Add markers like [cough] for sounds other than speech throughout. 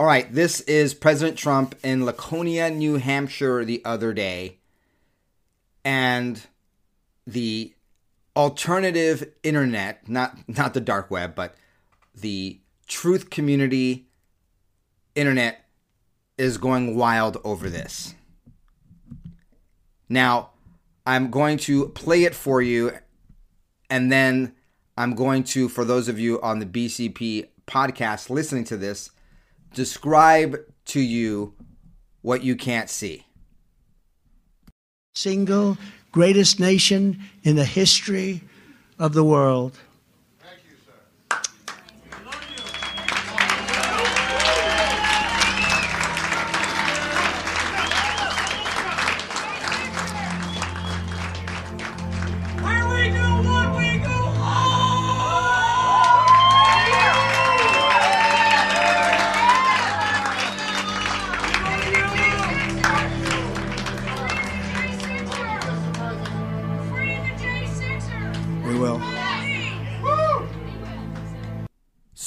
All right, this is President Trump in Laconia, New Hampshire the other day. And the alternative internet, not not the dark web, but the truth community internet is going wild over this. Now, I'm going to play it for you and then I'm going to for those of you on the BCP podcast listening to this describe to you what you can't see. Single greatest nation in the history of the world.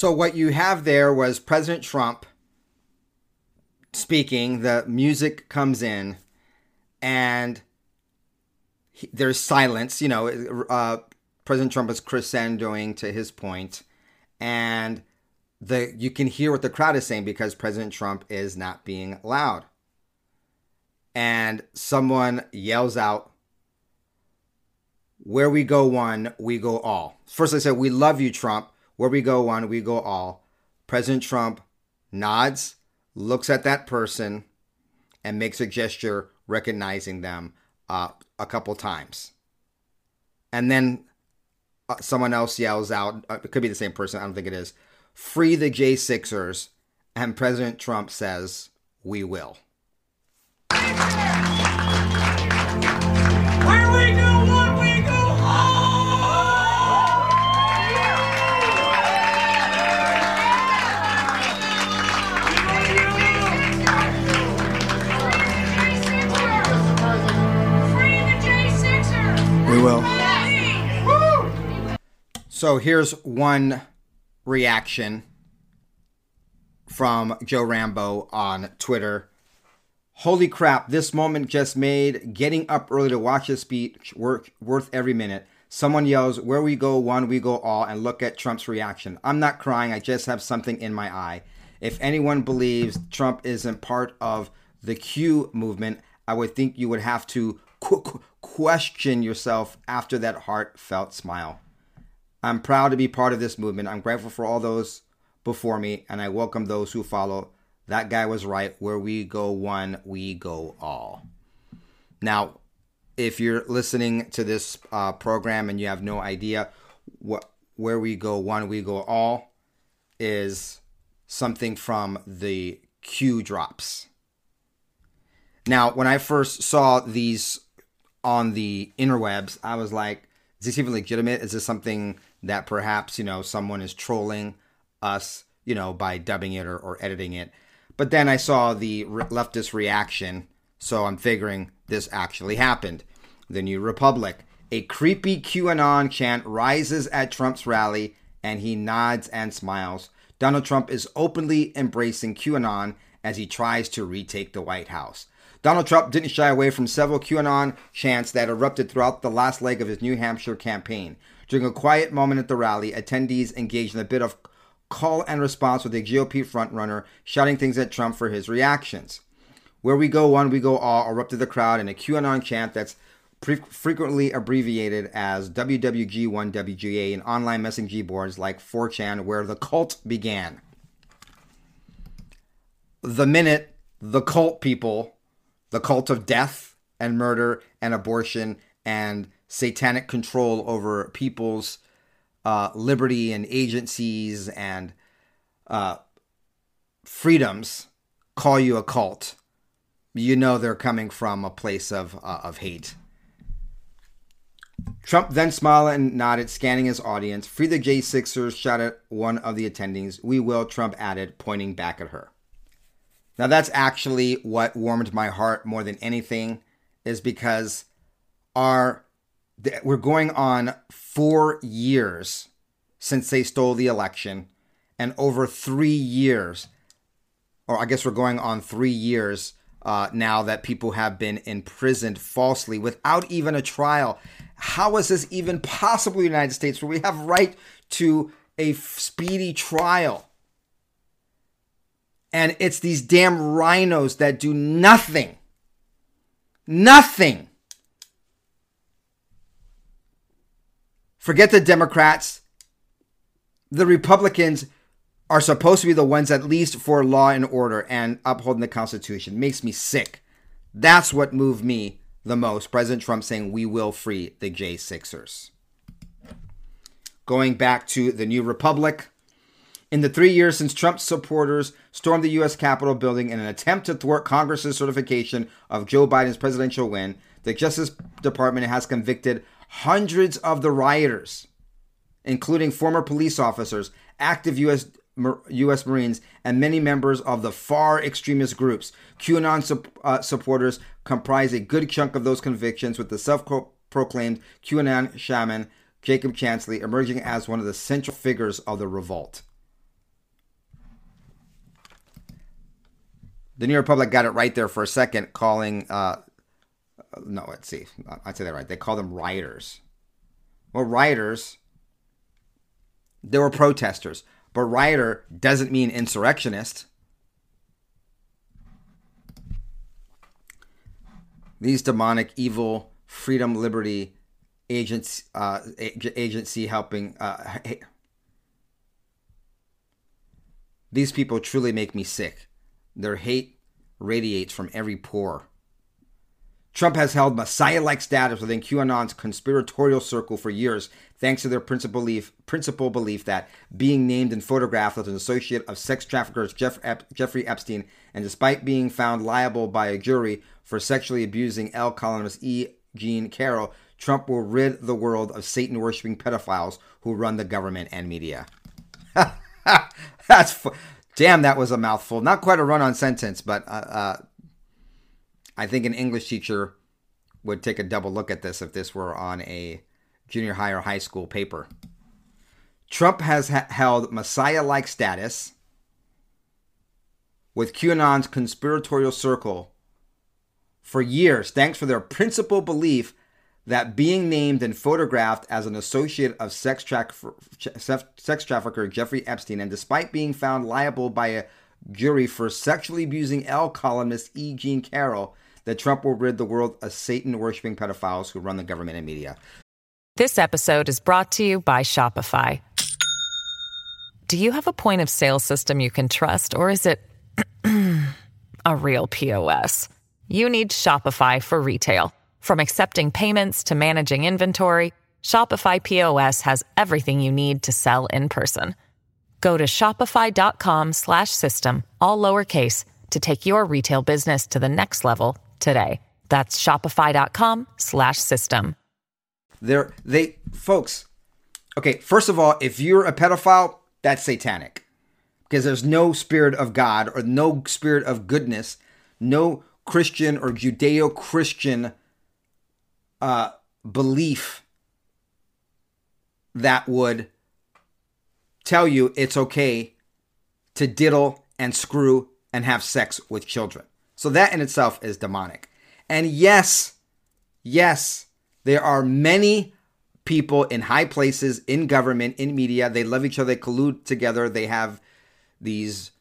So what you have there was President Trump speaking. The music comes in, and he, there's silence. You know, uh, President Trump is crescendoing to his point, and the you can hear what the crowd is saying because President Trump is not being loud. And someone yells out, "Where we go one, we go all." First, I said, "We love you, Trump." Where we go one, we go all. President Trump nods, looks at that person, and makes a gesture recognizing them uh, a couple times. And then uh, someone else yells out, uh, it could be the same person, I don't think it is, free the J6ers. And President Trump says, we will. So here's one reaction from Joe Rambo on Twitter. Holy crap, this moment just made getting up early to watch this speech worth, worth every minute. Someone yells, Where we go one, we go all, and look at Trump's reaction. I'm not crying, I just have something in my eye. If anyone believes Trump isn't part of the Q movement, I would think you would have to qu- question yourself after that heartfelt smile. I'm proud to be part of this movement. I'm grateful for all those before me, and I welcome those who follow. That guy was right. Where we go one, we go all. Now, if you're listening to this uh, program and you have no idea what where we go one, we go all is something from the Q drops. Now, when I first saw these on the interwebs, I was like, is this even legitimate? Is this something that perhaps you know someone is trolling us you know by dubbing it or, or editing it? But then i saw the re- leftist reaction so i'm figuring this actually happened. The new republic. A creepy qanon chant rises at trump's rally and he nods and smiles. Donald trump is openly embracing qanon as he tries to retake the white house Donald Trump didn't shy away from several QAnon chants that erupted throughout the last leg of his New Hampshire campaign. During a quiet moment at the rally, attendees engaged in a bit of call and response with the GOP frontrunner shouting things at Trump for his reactions. Where we go one, we go all erupted the crowd in a QAnon chant that's pre- frequently abbreviated as WWG1WGA in online messaging boards like 4chan, where the cult began. The minute the cult people, the cult of death and murder and abortion and satanic control over people's uh, liberty and agencies and uh, freedoms call you a cult, you know they're coming from a place of uh, of hate. Trump then smiled and nodded, scanning his audience. Free the J6ers, shouted one of the attendings. We will, Trump added, pointing back at her. Now, that's actually what warmed my heart more than anything, is because our we're going on four years since they stole the election, and over three years, or I guess we're going on three years uh, now that people have been imprisoned falsely without even a trial. How is this even possible United States where we have right to a speedy trial? And it's these damn RINOs that do nothing. Nothing Forget the Democrats. The Republicans are supposed to be the ones at least for law and order and upholding the Constitution. Makes me sick. That's what moved me the most. President Trump saying we will free the J6ers. Going back to the New Republic. In the three years since Trump's supporters stormed the U.S. Capitol building in an attempt to thwart Congress's certification of Joe Biden's presidential win, the Justice Department has convicted hundreds of the rioters, including former police officers, active U.S. U.S. Marines, and many members of the far extremist groups. QAnon su- uh, supporters comprise a good chunk of those convictions, with the self proclaimed QAnon shaman Jacob Chansley emerging as one of the central figures of the revolt. The New Republic got it right there for a second, calling uh, no, let's see. I'd say that right. They call them rioters. Well, rioters, they were protesters, but rioter doesn't mean insurrectionist. These demonic, evil, freedom, liberty agents, uh, agency helping. Uh, these people truly make me sick. Their hate radiates from every pore. Trump has held Messiah like status within QAnon's conspiratorial circle for years, thanks to their principal belief, principal belief that being named and photographed as an associate of sex traffickers Jeff Jeffrey Epstein, and despite being found liable by a jury for sexually abusing Elle columnist E. Jean Carroll, Trump will rid the world of Satan worshiping pedophiles who run the government and media. [laughs] That's damn, that was a mouthful. Not quite a run on sentence, but uh, uh, I think an English teacher would take a double look at this if this were on a junior high or high school paper. Trump has ha- held Messiah like status with QAnon's conspiratorial circle for years, thanks for their principal belief that being named and photographed as an associate of sex, sex trafficker Jeffrey Epstein, and despite being found liable by a jury for sexually abusing Elle columnist E. Jean Carroll, that Trump will rid the world of Satan worshiping pedophiles who run the government and media. This episode is brought to you by Shopify. Do you have a point of sale system you can trust, or is it [clears throat] a real POS? You need Shopify for retail. From accepting payments to managing inventory, Shopify POS has everything you need to sell in person. Go to shopify.com/system all lowercase to take your retail business to the next level today. That's shopify.com slash system. They're, they, folks, okay, first of all, if you're a pedophile, that's satanic because there's no spirit of God or no spirit of goodness, no Christian or Judeo Christian uh, belief that would tell you it's okay to diddle and screw and have sex with children. So that in itself is demonic. And yes, yes, there are many people in high places, in government, in media. They love each other. They collude together. They have these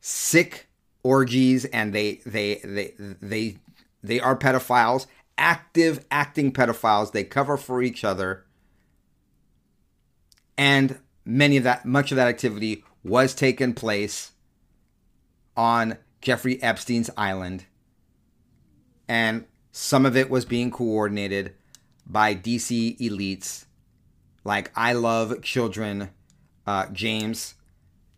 sick orgies, and they they they they they are pedophiles, active acting pedophiles. They cover for each other, and many of that, much of that activity was taking place on Jeffrey Epstein's island, and some of it was being coordinated by DC elites like I Love Children, uh, James,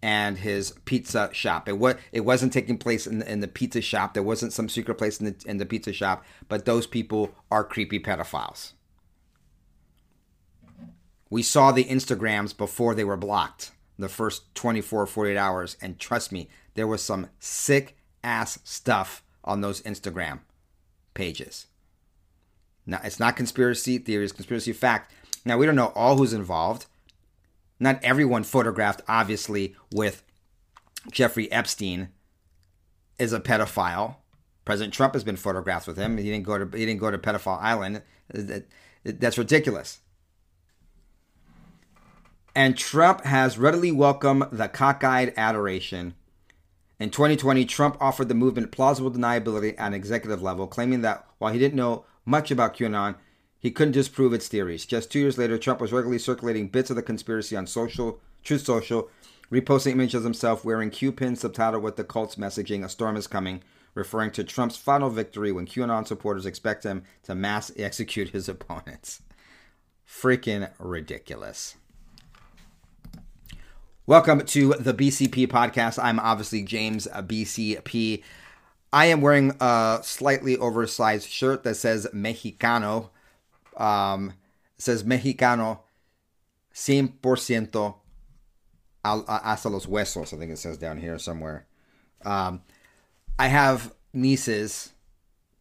and his pizza shop. It was it wasn't taking place in the, in the pizza shop. There wasn't some secret place in the in the pizza shop. But those people are creepy pedophiles. We saw the Instagrams before they were blocked. The first 24, 48 hours, and trust me, there was some sick ass stuff on those Instagram pages. Now, it's not conspiracy theories, conspiracy fact. Now, we don't know all who's involved. Not everyone photographed, obviously, with Jeffrey Epstein is a pedophile. President Trump has been photographed with him. He didn't go to he didn't go to pedophile island. That's ridiculous. And Trump has readily welcomed the cockeyed adoration. In 2020, Trump offered the movement plausible deniability at an executive level, claiming that while he didn't know much about QAnon, he couldn't disprove its theories. Just two years later, Trump was regularly circulating bits of the conspiracy on social, Truth Social, reposting images of himself wearing Q pins subtitled with the cult's messaging, A Storm is Coming, referring to Trump's final victory when QAnon supporters expect him to mass execute his [laughs] opponents. Freaking ridiculous. Welcome to the BCP podcast. I'm obviously James BCP. I am wearing a slightly oversized shirt that says Mexicano. Um, says Mexicano 100% hasta los huesos. I think it says down here somewhere. Um, I have nieces,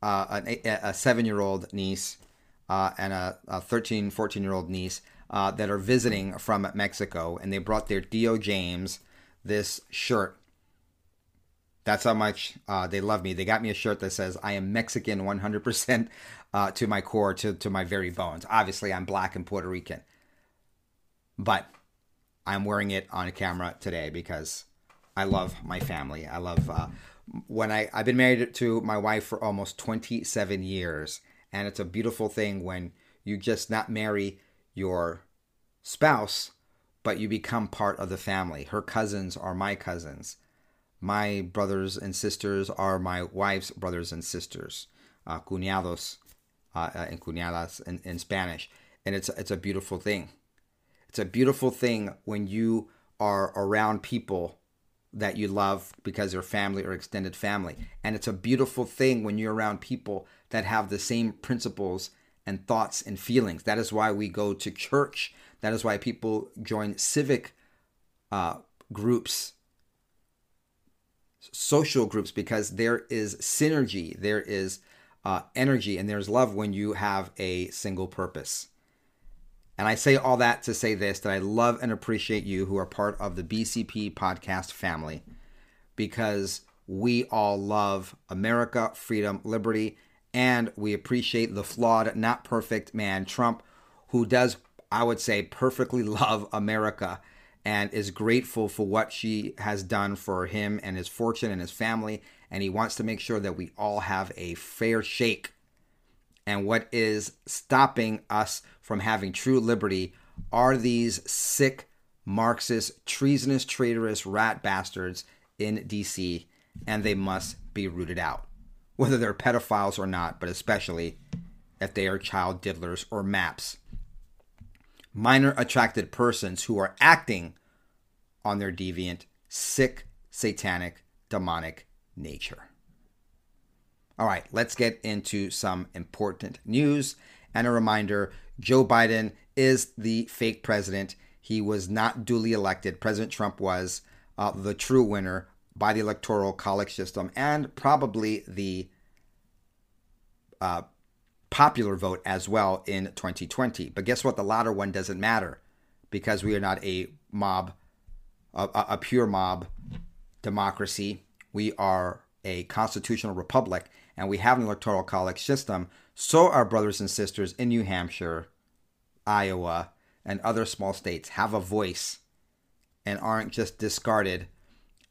uh, a, a seven year old niece, uh, and a, a 13, 14 year old niece uh, that are visiting from Mexico, and they brought their Tío James this shirt. That's how much uh, they love me. They got me a shirt that says "I am Mexican 100% uh, to my core, to to my very bones." Obviously, I'm black and Puerto Rican, but I'm wearing it on camera today because I love my family. I love uh, when I I've been married to my wife for almost 27 years, and it's a beautiful thing when you just not marry your spouse, but you become part of the family. Her cousins are my cousins. My brothers and sisters are my wife's brothers and sisters, uh, cuñados uh, and cuñadas in, in Spanish. And it's, it's a beautiful thing. It's a beautiful thing when you are around people that you love because they're family or extended family. And it's a beautiful thing when you're around people that have the same principles and thoughts and feelings. That is why we go to church. That is why people join civic uh, groups, social groups, because there is synergy, there is uh, energy, and there's love when you have a single purpose. And I say all that to say this that I love and appreciate you who are part of the BCP podcast family because we all love America, freedom, liberty, and we appreciate the flawed, not perfect man, Trump, who does, I would say, perfectly [laughs] love America and is grateful for what she has done for him and his fortune and his family. And he wants to make sure that we all have a fair shake. And what is stopping us from having true liberty are these sick, Marxist, treasonous, traitorous rat bastards in DC, and they must be rooted out whether they're pedophiles or not, but especially if they are child diddlers or MAPS. Minor attracted persons who are acting on their deviant, sick, satanic, demonic nature. All right, let's get into some important news. And a reminder Joe Biden is the fake president. He was not duly elected. President Trump was uh, the true winner by the electoral college system and probably the uh, popular vote as well in 2020. But guess what? The latter one doesn't matter because we are not a mob, a, a pure mob democracy. We are a constitutional republic and we have an electoral college system. So our brothers and sisters in New Hampshire, Iowa, and other small states have a voice and aren't just discarded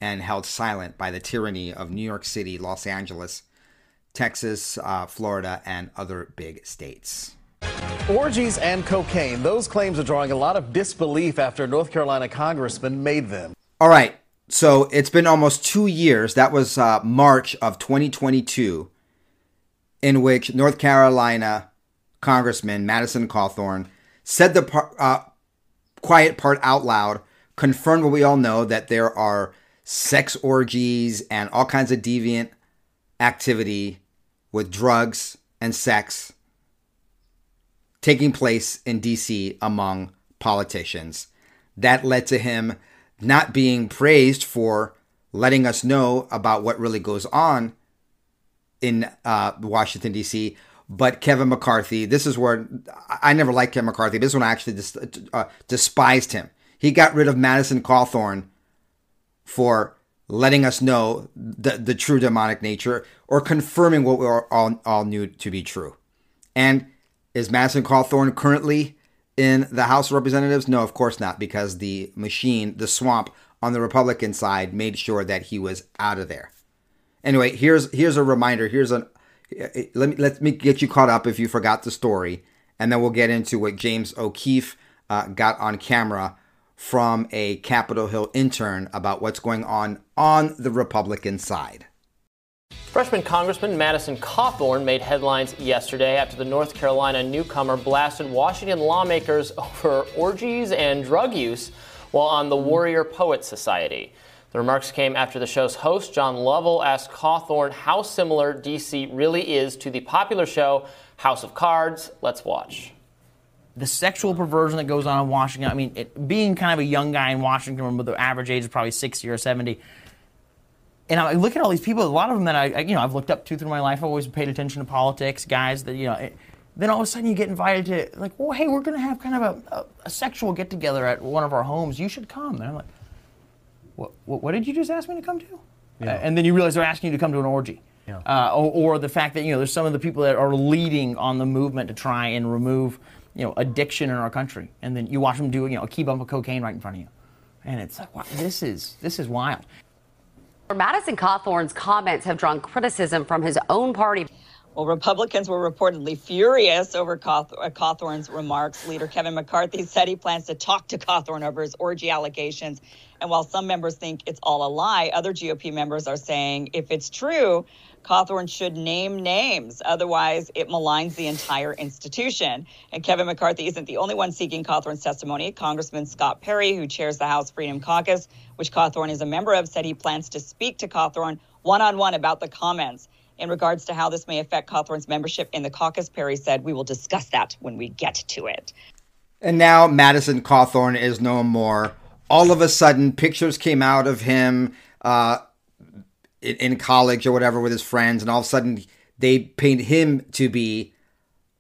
and held silent by the tyranny of New York City, Los Angeles, Texas, uh, Florida, and other big states. Orgies and cocaine. Those claims are drawing a lot of disbelief after North Carolina congressman made them. All right. So it's been almost two years. That was uh, March of 2022, in which North Carolina Congressman Madison Cawthorn said the par- uh, quiet part out loud, confirmed what we all know that there are sex orgies and all kinds of deviant activity with drugs and sex taking place in DC among politicians. That led to him not being praised for letting us know about what really goes on in uh, Washington, D.C. But Kevin McCarthy, this is where I never liked Kevin McCarthy. This one I actually dis- uh, despised him. He got rid of Madison Cawthorn for letting us know the, the true demonic nature or confirming what we all, all knew to be true. And is Madison Cawthorn currently in the House of Representatives? No, of course not, because the machine, the swamp on the Republican side, made sure that he was out of there. Anyway, here's here's a reminder. Here's a let me let me get you caught up if you forgot the story, and then we'll get into what James O'Keefe uh, got on camera from a Capitol Hill intern about what's going on on the Republican side. Freshman Congressman Madison Cawthorn made headlines yesterday after the North Carolina newcomer blasted Washington lawmakers [laughs] over orgies and drug use while on the Warrior Poet Society. The remarks came after the show's host, John Lovell, asked Cawthorn how similar DC really is to the popular show House of Cards. Let's watch. The sexual perversion that goes on in Washington, I mean, it, being kind of a young guy in Washington, where the average age is probably 60 or 70, and I look at all these people. A lot of them that I, you know, I've looked up to through my life. I've always paid attention to politics, guys. That you know, it, then all of a sudden you get invited to like, well, hey, we're going to have kind of a, a, a sexual get together at one of our homes. You should come. And I'm like, what, what, what did you just ask me to come to? Yeah. Uh, and then you realize they're asking you to come to an orgy. Yeah. Uh, or, or, the fact that you know there's some of the people that are leading on the movement to try and remove you know addiction in our country, and then you watch them do you know a key bump of cocaine right in front of you, and it's like wow, this is this is wild. Madison Cawthorn's comments have drawn criticism from his own party. Well, Republicans were reportedly furious over uh, Cawthorn's remarks. Leader Kevin McCarthy said he plans to talk to Cawthorn over his orgy allegations. And while some members think it's all a lie, other GOP members are saying if it's true, Cawthorn should name names. Otherwise, it maligns the entire institution. And Kevin McCarthy isn't the only one seeking Cawthorn's testimony. Congressman Scott Perry, who chairs the House Freedom Caucus, which Cawthorn is a member of, said he plans to speak to Cawthorn one on one about the comments. In regards to how this may affect Cawthorn's membership in the caucus, Perry said, We will discuss that when we get to it. And now Madison Cawthorn is no more. All of a sudden, pictures came out of him. Uh, in college or whatever with his friends, and all of a sudden they paint him to be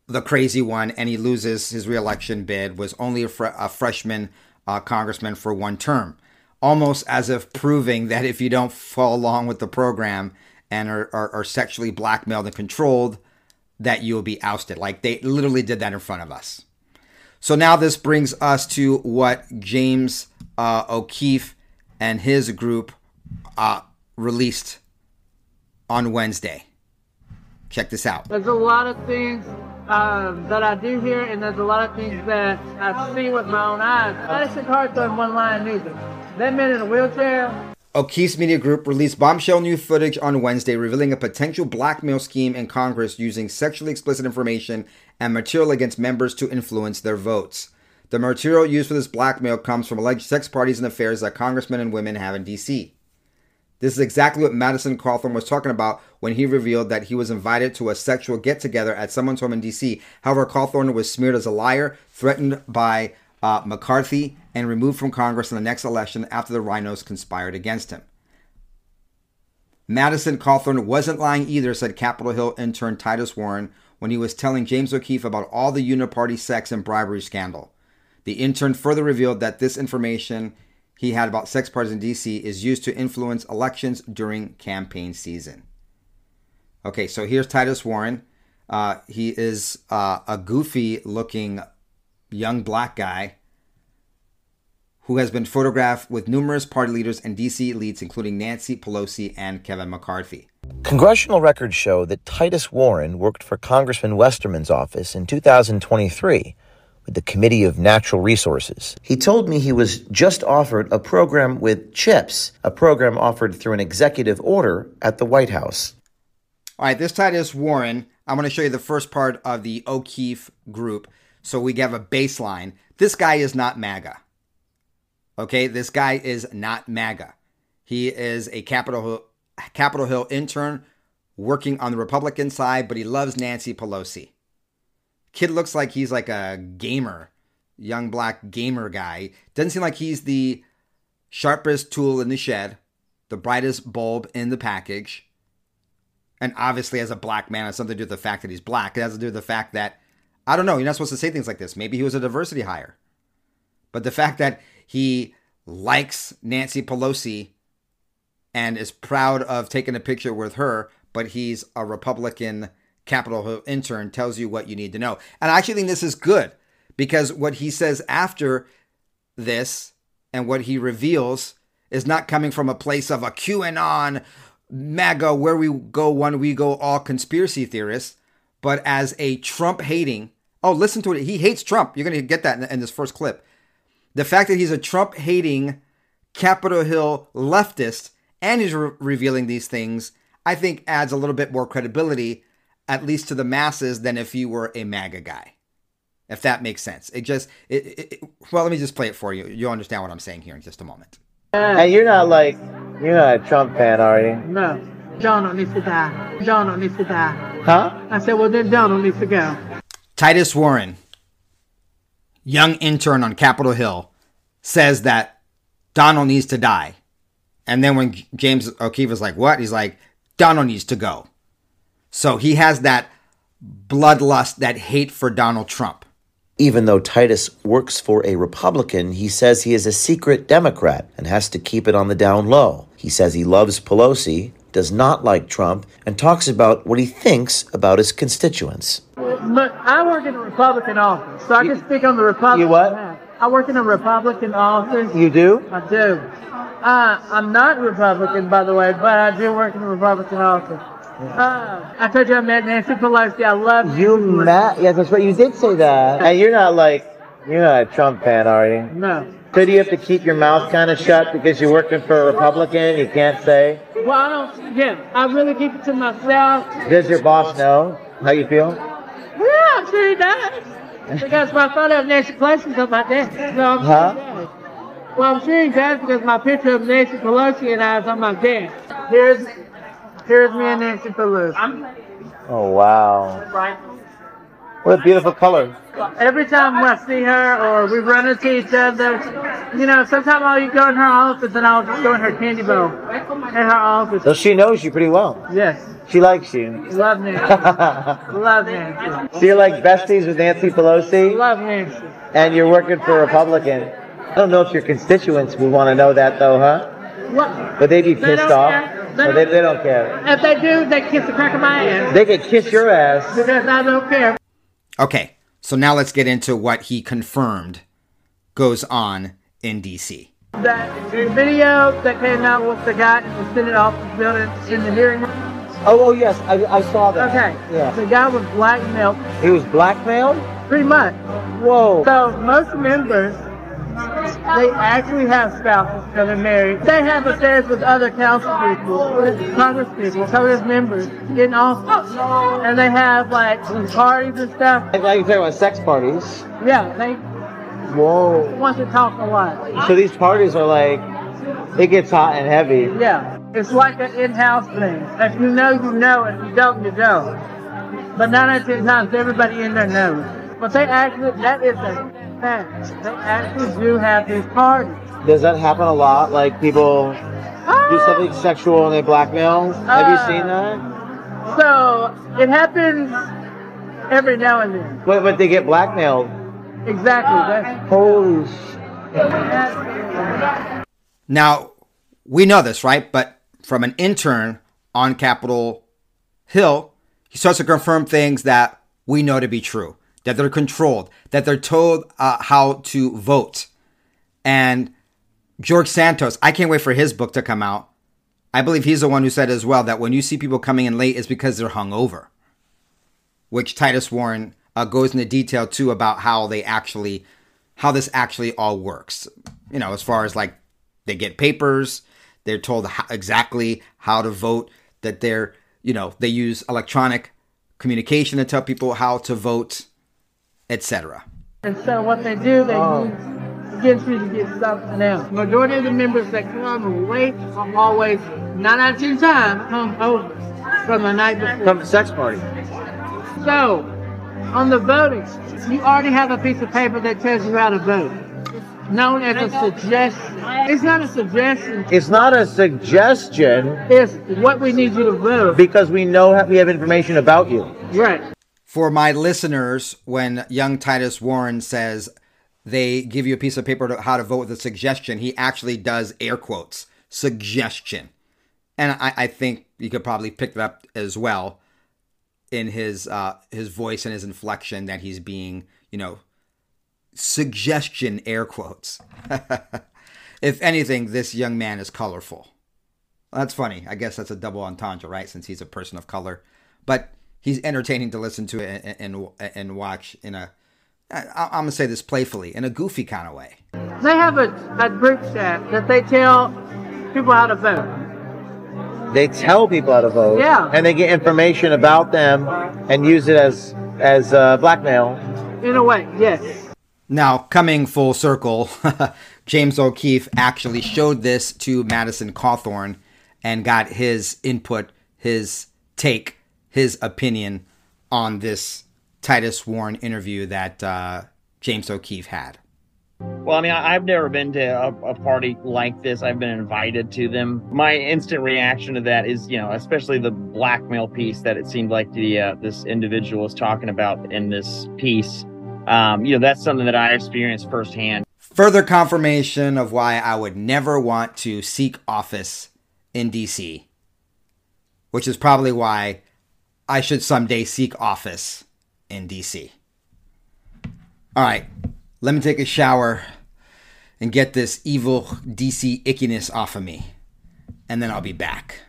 the crazy one, and he loses his reelection bid. Was only a, fr- a freshman uh, congressman for one term, almost as if proving that if you don't fall along with the program and are, are, are sexually blackmailed and controlled, that you will be ousted. Like they literally did that in front of us. So now this brings us to what James uh, O'Keefe and his group uh, released on Wednesday. Check this out. There's a lot of things um, that I do here, and there's a lot of things that I see with my own eyes. Madison Cawthorn one line neither. That man in a wheelchair. O'Keefe's Media Group released bombshell new footage on Wednesday revealing a potential blackmail scheme in Congress using sexually explicit information and material against members to influence their votes. The material used for this blackmail comes from alleged sex parties and affairs that congressmen and women have in D.C. This is exactly what Madison Cawthorn was talking about when he revealed that he was invited to a sexual get together at someone's home in D.C. However, Cawthorn was smeared as a liar, threatened by uh, McCarthy, and removed from Congress in the next election after the RINOs conspired against him. Madison Cawthorn wasn't lying either, said Capitol Hill intern Titus Warren when he was telling James O'Keefe about all the uniparty sex and bribery scandal. The intern further revealed that this information he had about sex parties in DC is used to influence elections during campaign season. Okay, so here's Titus Warren. Uh, he is uh, a goofy looking young black guy who has been photographed with numerous party leaders and DC elites, including Nancy Pelosi and Kevin McCarthy. Congressional records show that Titus Warren worked for Congressman Westerman's office in 2023 with the Committee of Natural Resources. He told me he was just offered a program with CHIPS, a program offered through an executive order at the White House. All right, this Titus Warren, I'm going to show you the first part of the O'Keefe group so we have a baseline. This guy is not MAGA. Okay, this guy is not MAGA. He is a Capitol Hill, Capitol Hill intern working on the Republican side, but he loves Nancy Pelosi. Kid looks like he's like a gamer, young black gamer guy. Doesn't seem like he's the sharpest tool in the shed, the brightest bulb in the package. And obviously, as a black man, has something to do with the fact that he's black. It has to do with the fact that, I don't know, you're not supposed to say things like this. Maybe he was a diversity hire. But the fact that he likes Nancy Pelosi and is proud of taking a picture with her, but he's a Republican Capitol Hill intern tells you what you need to know. And I actually think this is good because what he says after this and what he reveals is not coming from a place of a QAnon, MAGA, where we go one, we go all conspiracy theorists, but as a Trump hating, oh, listen to it. He hates Trump. You're going to get that in, in this first clip. The fact that he's a Trump hating Capitol Hill leftist and he's re- revealing these things, I think adds a little bit more credibility at least to the masses, than if you were a MAGA guy. If that makes sense. It just, it, it, it, well, let me just play it for you. You'll understand what I'm saying here in just a moment. And you're not like, you're not a Trump fan, are you? No. John needs to die. John needs to die. Huh? I said, well, then John needs to go. Titus Warren, young intern on Capitol Hill, says that Donald needs to die. And then when James O'Keefe is like, what? He's like, Donald needs to go. So he has that bloodlust, that hate for Donald Trump. Even though Titus works for a Republican, he says he is a secret Democrat and has to keep it on the down low. He says he loves Pelosi, does not like Trump, and talks about what he thinks about his constituents. But I work in a Republican office, so I can speak on the Republican. You what? I work in a Republican office. You do? I do. Uh, I'm not Republican, by the way, but I do work in a Republican office. Uh, I told you I met Nancy Pelosi. I love you. met? Yes, that's right. You did say that. And you're not like, you're not a Trump fan, are you? No. So do you have to keep your mouth kind of shut because you're working for a Republican? You can't say? Well, I don't, yeah, I really keep it to myself. Does your boss know how you feel? Yeah, I'm sure he does. because my photo of Nancy Pelosi's on my desk. So I'm huh? Sure well, I'm sure he does because my picture of Nancy Pelosi and I is on my desk. Here's Here's me and Nancy Pelosi. Oh, wow. What a beautiful color. Every time I see her or we run into each other, you know, sometimes I'll go in her office and I'll just go in her candy bowl in her office. So she knows you pretty well. Yes. She likes you. Love Nancy. [laughs] Love Nancy. So you're like besties with Nancy Pelosi? Love Nancy. And you're working for a Republican. I don't know if your constituents would want to know that though, huh? What? Would they be pissed they off? Care. They, they, they, don't care. If they do, they kiss the crack of my ass. They could kiss your ass. Because I don't care. Okay, so now let's get into what he confirmed goes on in D.C. That video that came out with the guy in the Senate office building in the hearing room. Oh, oh yes, I, I saw that. Okay. Yeah. The guy was blackmailed. He was blackmailed? Pretty much. Whoa. So most members they actually have spouses that are married. They have affairs with other council people, Congress people, Congress members in office. And they have like parties and stuff. Like you're talking about sex parties? Yeah, they Whoa. want to talk a lot. So these parties are like, it gets hot and heavy. Yeah, it's like an in-house thing. If you know, you know. If you don't, you don't. But nine out of ten times, everybody in there knows. But they actually, that is a fact. They actually do have these parties. Does that happen a lot? Like people do ah. something sexual and they blackmail? Have you ah. seen that? So it happens every now and then. But, but they get blackmailed. Exactly. That's, Holy Now, we know this, right? But from an intern on Capitol Hill, he starts to confirm things that we know to be true. That they're controlled, that they're told uh, how to vote. And George Santos, I can't wait for his book to come out. I believe he's the one who said as well that when you see people coming in late, it's because they're hungover. Which Titus Warren uh, goes into detail too about how they actually, how this actually all works. You know, as far as like they get papers, they're told how, exactly how to vote, that they're, you know, they use electronic communication to tell people how to vote, etc. And so what they do, they oh. use against you to get something else. Majority of the members that come late are always, nine out of ten times, come over from the night before. Come to sex party. So, on the voting, you already have a piece of paper that tells you how to vote. Known as a suggestion. It's not a suggestion. It's not a suggestion. It's what we need you to vote. Because we know we have information about you. Right. For my listeners, when young Titus Warren says they give you a piece of paper to how to vote with a suggestion, he actually does air quotes suggestion. And I, I think you could probably pick that up as well in his uh, his voice and his inflection that he's being, you know, suggestion air quotes. [laughs] if anything, this young man is colorful. That's funny. I guess that's a double entendre, right? Since he's a person of color, but he's entertaining to listen to and and, and watch in a. I, I'm gonna say this playfully, in a goofy kind of way. They have a, a group chat that they tell people how to vote. They tell people how to vote. Yeah. And they get information about them and use it as as uh, blackmail. In a way, yes. Now, coming full circle, [laughs] James O'Keefe actually showed this to Madison Cawthorn and got his input, his take, his opinion on this Titus Warren interview that uh, James O'Keefe had. Well, I mean, I've never been to a, a, party like this. I've been invited to them. My instant reaction to that is, you know, especially the blackmail piece that it seemed like the uh, this individual was talking about in this piece. Um, you know, that's something that I experienced firsthand. Further confirmation of why I would never want to seek office in DC, which is probably why I should someday seek office in DC. All right, let me take a shower and get this evil DC ickiness off of me, and then I'll be back.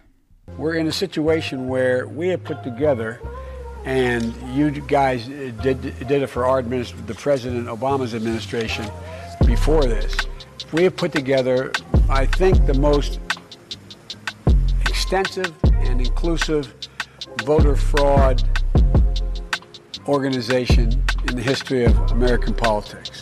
We're in a situation where we have put together, and you guys did, did it for our administration, the President Obama's administration before this. We have put together, I think, the most extensive and inclusive voter fraud organization in the history of American politics.